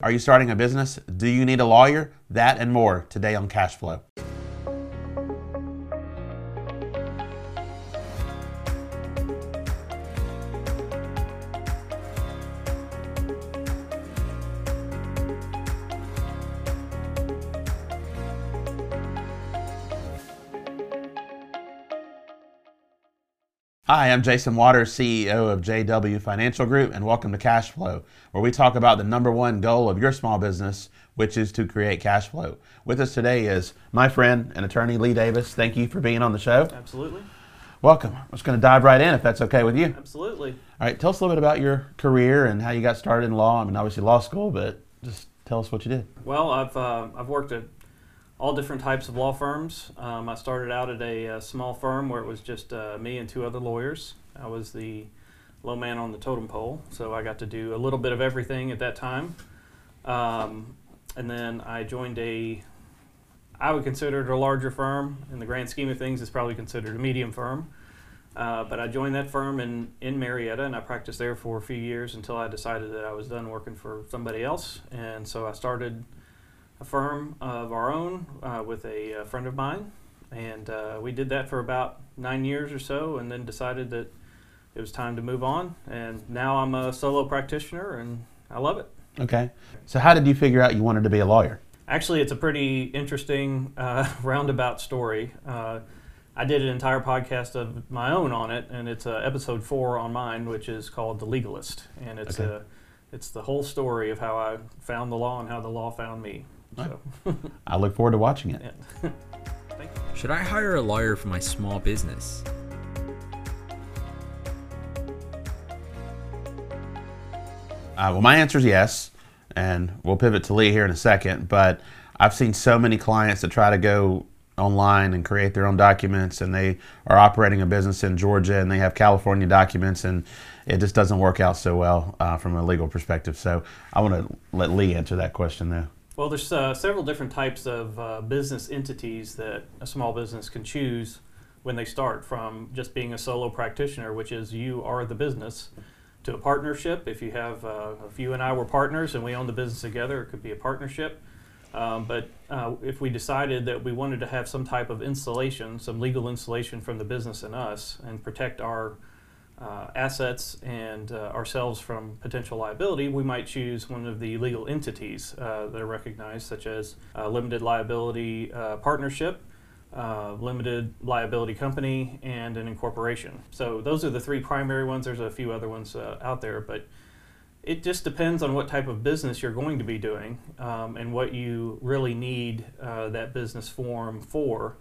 Are you starting a business? Do you need a lawyer? That and more today on Cash Flow. Hi, I'm Jason Waters, CEO of JW Financial Group, and welcome to Cash Flow, where we talk about the number one goal of your small business, which is to create cash flow. With us today is my friend and attorney Lee Davis. Thank you for being on the show. Absolutely. Welcome. I'm just going to dive right in if that's okay with you. Absolutely. All right, tell us a little bit about your career and how you got started in law. I mean, obviously law school, but just tell us what you did. Well, I've uh, I've worked at all different types of law firms. Um, I started out at a, a, small firm where it was just uh, me and two other lawyers. I was the low man on the totem pole, so I got to do a little bit of everything at that time. Um, and then I joined a, I would consider it a larger firm. In the grand scheme of things, it's probably considered a medium firm. Uh, but I joined that firm in, in Marietta and I practiced there for a few years until I decided that I was done working for somebody else. And so I started a firm of our own uh, with a, a, friend of mine, and uh, we did that for about nine years or so, and then decided that it was time to move on. And now I'm a solo practitioner, and I love it. Okay. So, how did you figure out you wanted to be a lawyer? Actually, it's a pretty interesting uh, roundabout story. Uh, I did an entire podcast of my own on it, and it's uh, episode four on mine, which is called "The Legalist," and it's okay. a it's the whole story of how I found the law and how the law found me. So. I look forward to watching it. Yeah. Should I hire a lawyer for my small business? Uh, well, my answer is yes, and we'll pivot to Lee here in a second. But I've seen so many clients that try to go online and create their own documents, and they are operating a business in Georgia and they have California documents, and it just doesn't work out so well uh, from a legal perspective. So I want to let Lee answer that question, though. Well, there's uh, several different types of uh, business entities that a small business can choose when they start from just being a solo practitioner, which is you are the business, to a partnership. If you have, uh, if you and I were partners and we own the business together, it could be a partnership. Um, but uh, if we decided that we wanted to have some type of insulation, some legal insulation from the business and us, and protect our uh, assets and uh, ourselves from potential liability, we might choose one of the legal entities uh, that are recognized, such as limited liability uh, partnership, uh, limited liability company, and an incorporation. So those are the three primary ones. There's a few other ones uh, out there, but it just depends on what type of business you're going to be doing um, and what you really need that business form for.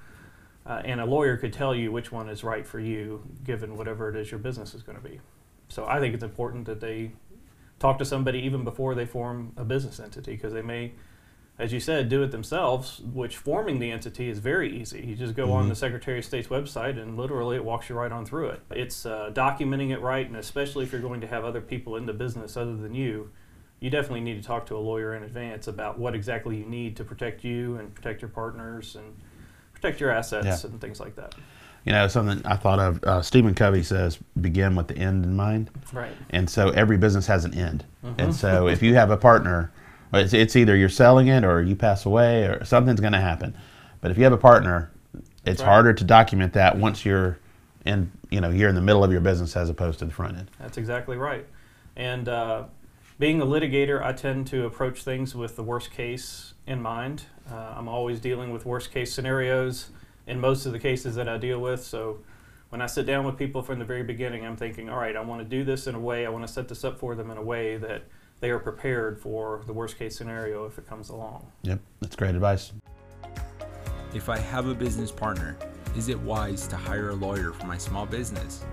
Uh, and a lawyer could tell you which one is right for you, given whatever it is your business is going to be. So I think it's important that they talk to somebody even before they form a business entity, because they may, as you said, do it themselves. Which forming the entity is very easy. You just go mm-hmm. on the Secretary of State's website, and literally it walks you right on through it. It's uh, documenting it right, and especially if you're going to have other people in the business other than you. You definitely need to talk to a lawyer in advance about what exactly you need to protect you and protect your partners and protect your assets yeah. and things like that. You know, something I thought of. Uh, Stephen Covey says, "Begin with the end in mind." Right. And so every business has an end. Mm-hmm. And so if you have a partner, it's, it's either you're selling it or you pass away or something's going to happen. But if you have a partner, it's right. harder to document that once you're in, you know, you're in the middle of your business as opposed to the front end. That's exactly right. And uh, being a litigator, I tend to approach things with the worst case in mind. Uh, I'm always dealing with worst case scenarios in most of the cases that I deal with. So when I sit down with people from the very beginning, I'm thinking, all right, I want to do this in a way, I want to set this up for them in a way that they are prepared for the worst case scenario if it comes along. Yep, that's great advice. If I have a business partner, is it wise to hire a lawyer for my small business?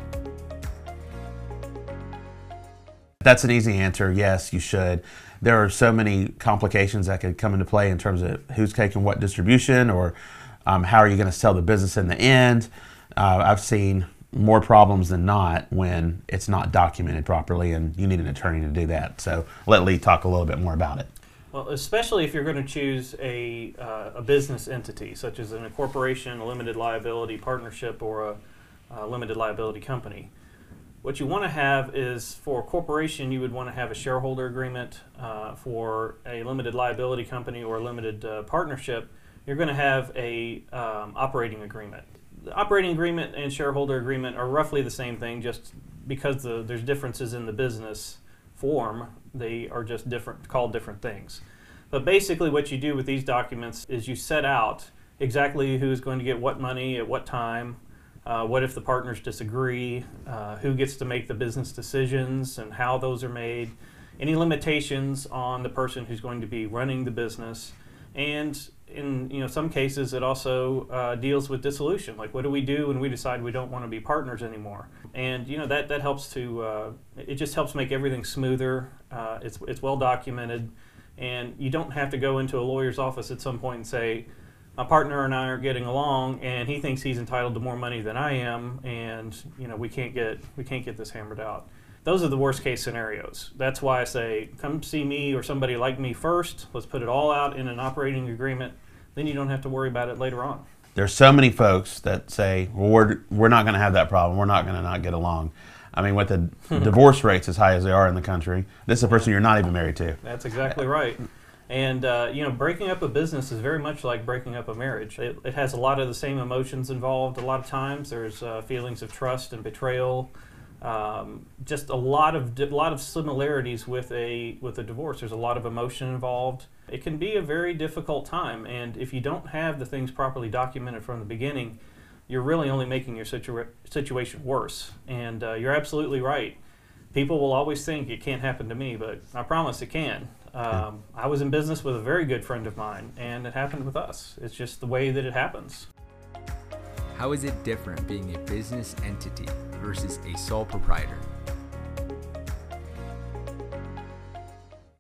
That's an easy answer. Yes, you should. There are so many complications that could come into play in terms of who's taking what distribution or um, how are you going to sell the business in the end. Uh, I've seen more problems than not when it's not documented properly, and you need an attorney to do that. So let Lee talk a little bit more about it. Well, especially if you're going to choose a, uh, a business entity, such as an incorporation, a limited liability partnership, or a, a limited liability company What you want to have is for a corporation, you would want to have a shareholder agreement. Uh, for a limited liability company or a limited uh, partnership, you're going to have a um, operating agreement. The operating agreement and shareholder agreement are roughly the same thing, just because the, there's differences in the business form, they are just different, called different things. But basically, what you do with these documents is you set out exactly who's going to get what money at what time, uh, what if the partners disagree, uh, who gets to make the business decisions and how those are made, any limitations on the person who's going to be running the business, and in you know some cases it also uh, deals with dissolution. Like what do we do when we decide we don't want to be partners anymore? And you know that that helps to uh, it just helps make everything smoother. Uh, it's it's well documented, and you don't have to go into a lawyer's office at some point and say my partner and I are getting along, and he thinks he's entitled to more money than I am, and you know we can't get we can't get this hammered out. Those are the worst case scenarios. That's why I say come see me or somebody like me first. Let's put it all out in an operating agreement. Then you don't have to worry about it later on. There's so many folks that say, well, we're, we're not going to have that problem. We're not going to not get along. I mean, with the divorce rates as high as they are in the country, this is a person you're not even married to. That's exactly right. And uh, you know, breaking up a business is very much like breaking up a marriage. It, it has a lot of the same emotions involved. A lot of times, there's uh, feelings of trust and betrayal. Um, just a lot of a lot of similarities with a with a divorce. There's a lot of emotion involved. It can be a very difficult time, and if you don't have the things properly documented from the beginning, you're really only making your situa- situation worse. And uh, you're absolutely right. People will always think it can't happen to me, but I promise it can. Um, I was in business with a very good friend of mine, and it happened with us. It's just the way that it happens. How is it different being a business entity versus a sole proprietor?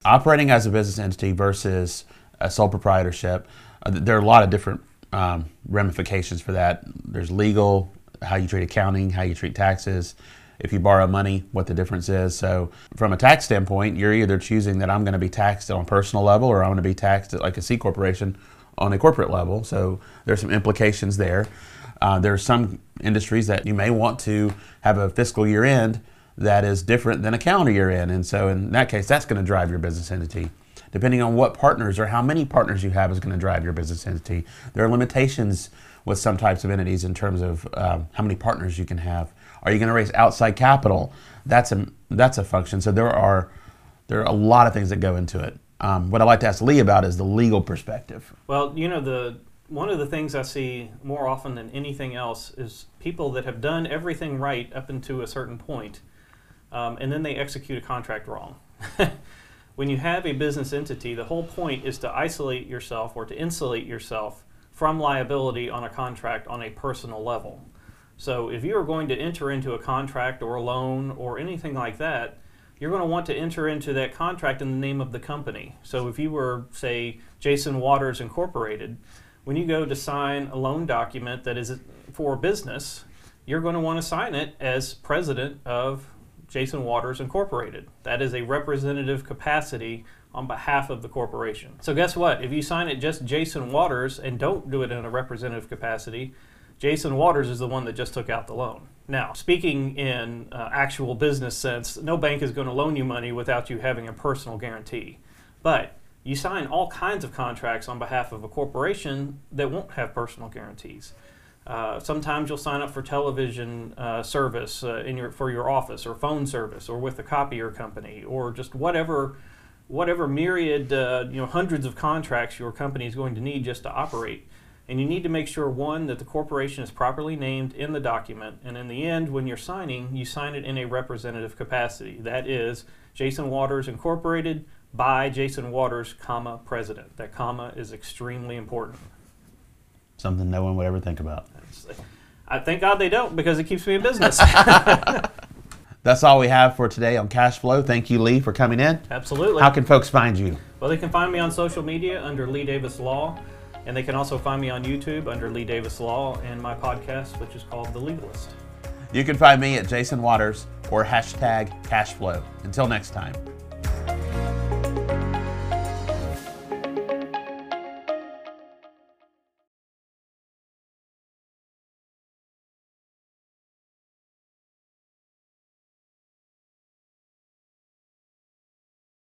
Operating as a business entity versus a sole proprietorship, uh, there are a lot of different um, ramifications for that. There's legal, how you treat accounting, how you treat taxes, if you borrow money, what the difference is. So, from a tax standpoint, you're either choosing that I'm going to be taxed on a personal level or I'm going to be taxed at like a C corporation on a corporate level. So, there's some implications there. Uh, there are some industries that you may want to have a fiscal year end that is different than a calendar year end. And so, in that case, that's going to drive your business entity. Depending on what partners or how many partners you have, is going to drive your business entity. There are limitations with some types of entities in terms of um, how many partners you can have. Are you going to raise outside capital? That's a that's a function. So there are there are a lot of things that go into it. Um, what I'd like to ask Lee about is the legal perspective. Well, you know the one of the things I see more often than anything else is people that have done everything right up into a certain point, um, and then they execute a contract wrong. when you have a business entity, the whole point is to isolate yourself or to insulate yourself from liability on a contract on a personal level. So if you are going to enter into a contract or a loan or anything like that, you're going to want to enter into that contract in the name of the company. So if you were, say, Jason Waters Incorporated, when you go to sign a loan document that is for business, you're going to want to sign it as president of Jason Waters Incorporated. That is a representative capacity on behalf of the corporation. So guess what? If you sign it just Jason Waters and don't do it in a representative capacity, Jason Waters is the one that just took out the loan. Now, speaking in uh, actual business sense, no bank is going to loan you money without you having a personal guarantee. But you sign all kinds of contracts on behalf of a corporation that won't have personal guarantees. Uh, sometimes you'll sign up for television uh, service uh, in your for your office or phone service or with a copier company or just whatever whatever myriad uh, you know hundreds of contracts your company is going to need just to operate. And you need to make sure one that the corporation is properly named in the document, and in the end, when you're signing, you sign it in a representative capacity. That is Jason Waters Incorporated by Jason Waters, comma president. That comma is extremely important. Something no one would ever think about. I thank God they don't because it keeps me in business. That's all we have for today on cash flow. Thank you, Lee, for coming in. Absolutely. How can folks find you? Well, they can find me on social media under Lee Davis Law, and they can also find me on YouTube under Lee Davis Law and my podcast, which is called The Legalist. You can find me at Jason Waters or hashtag cashflow. Until next time.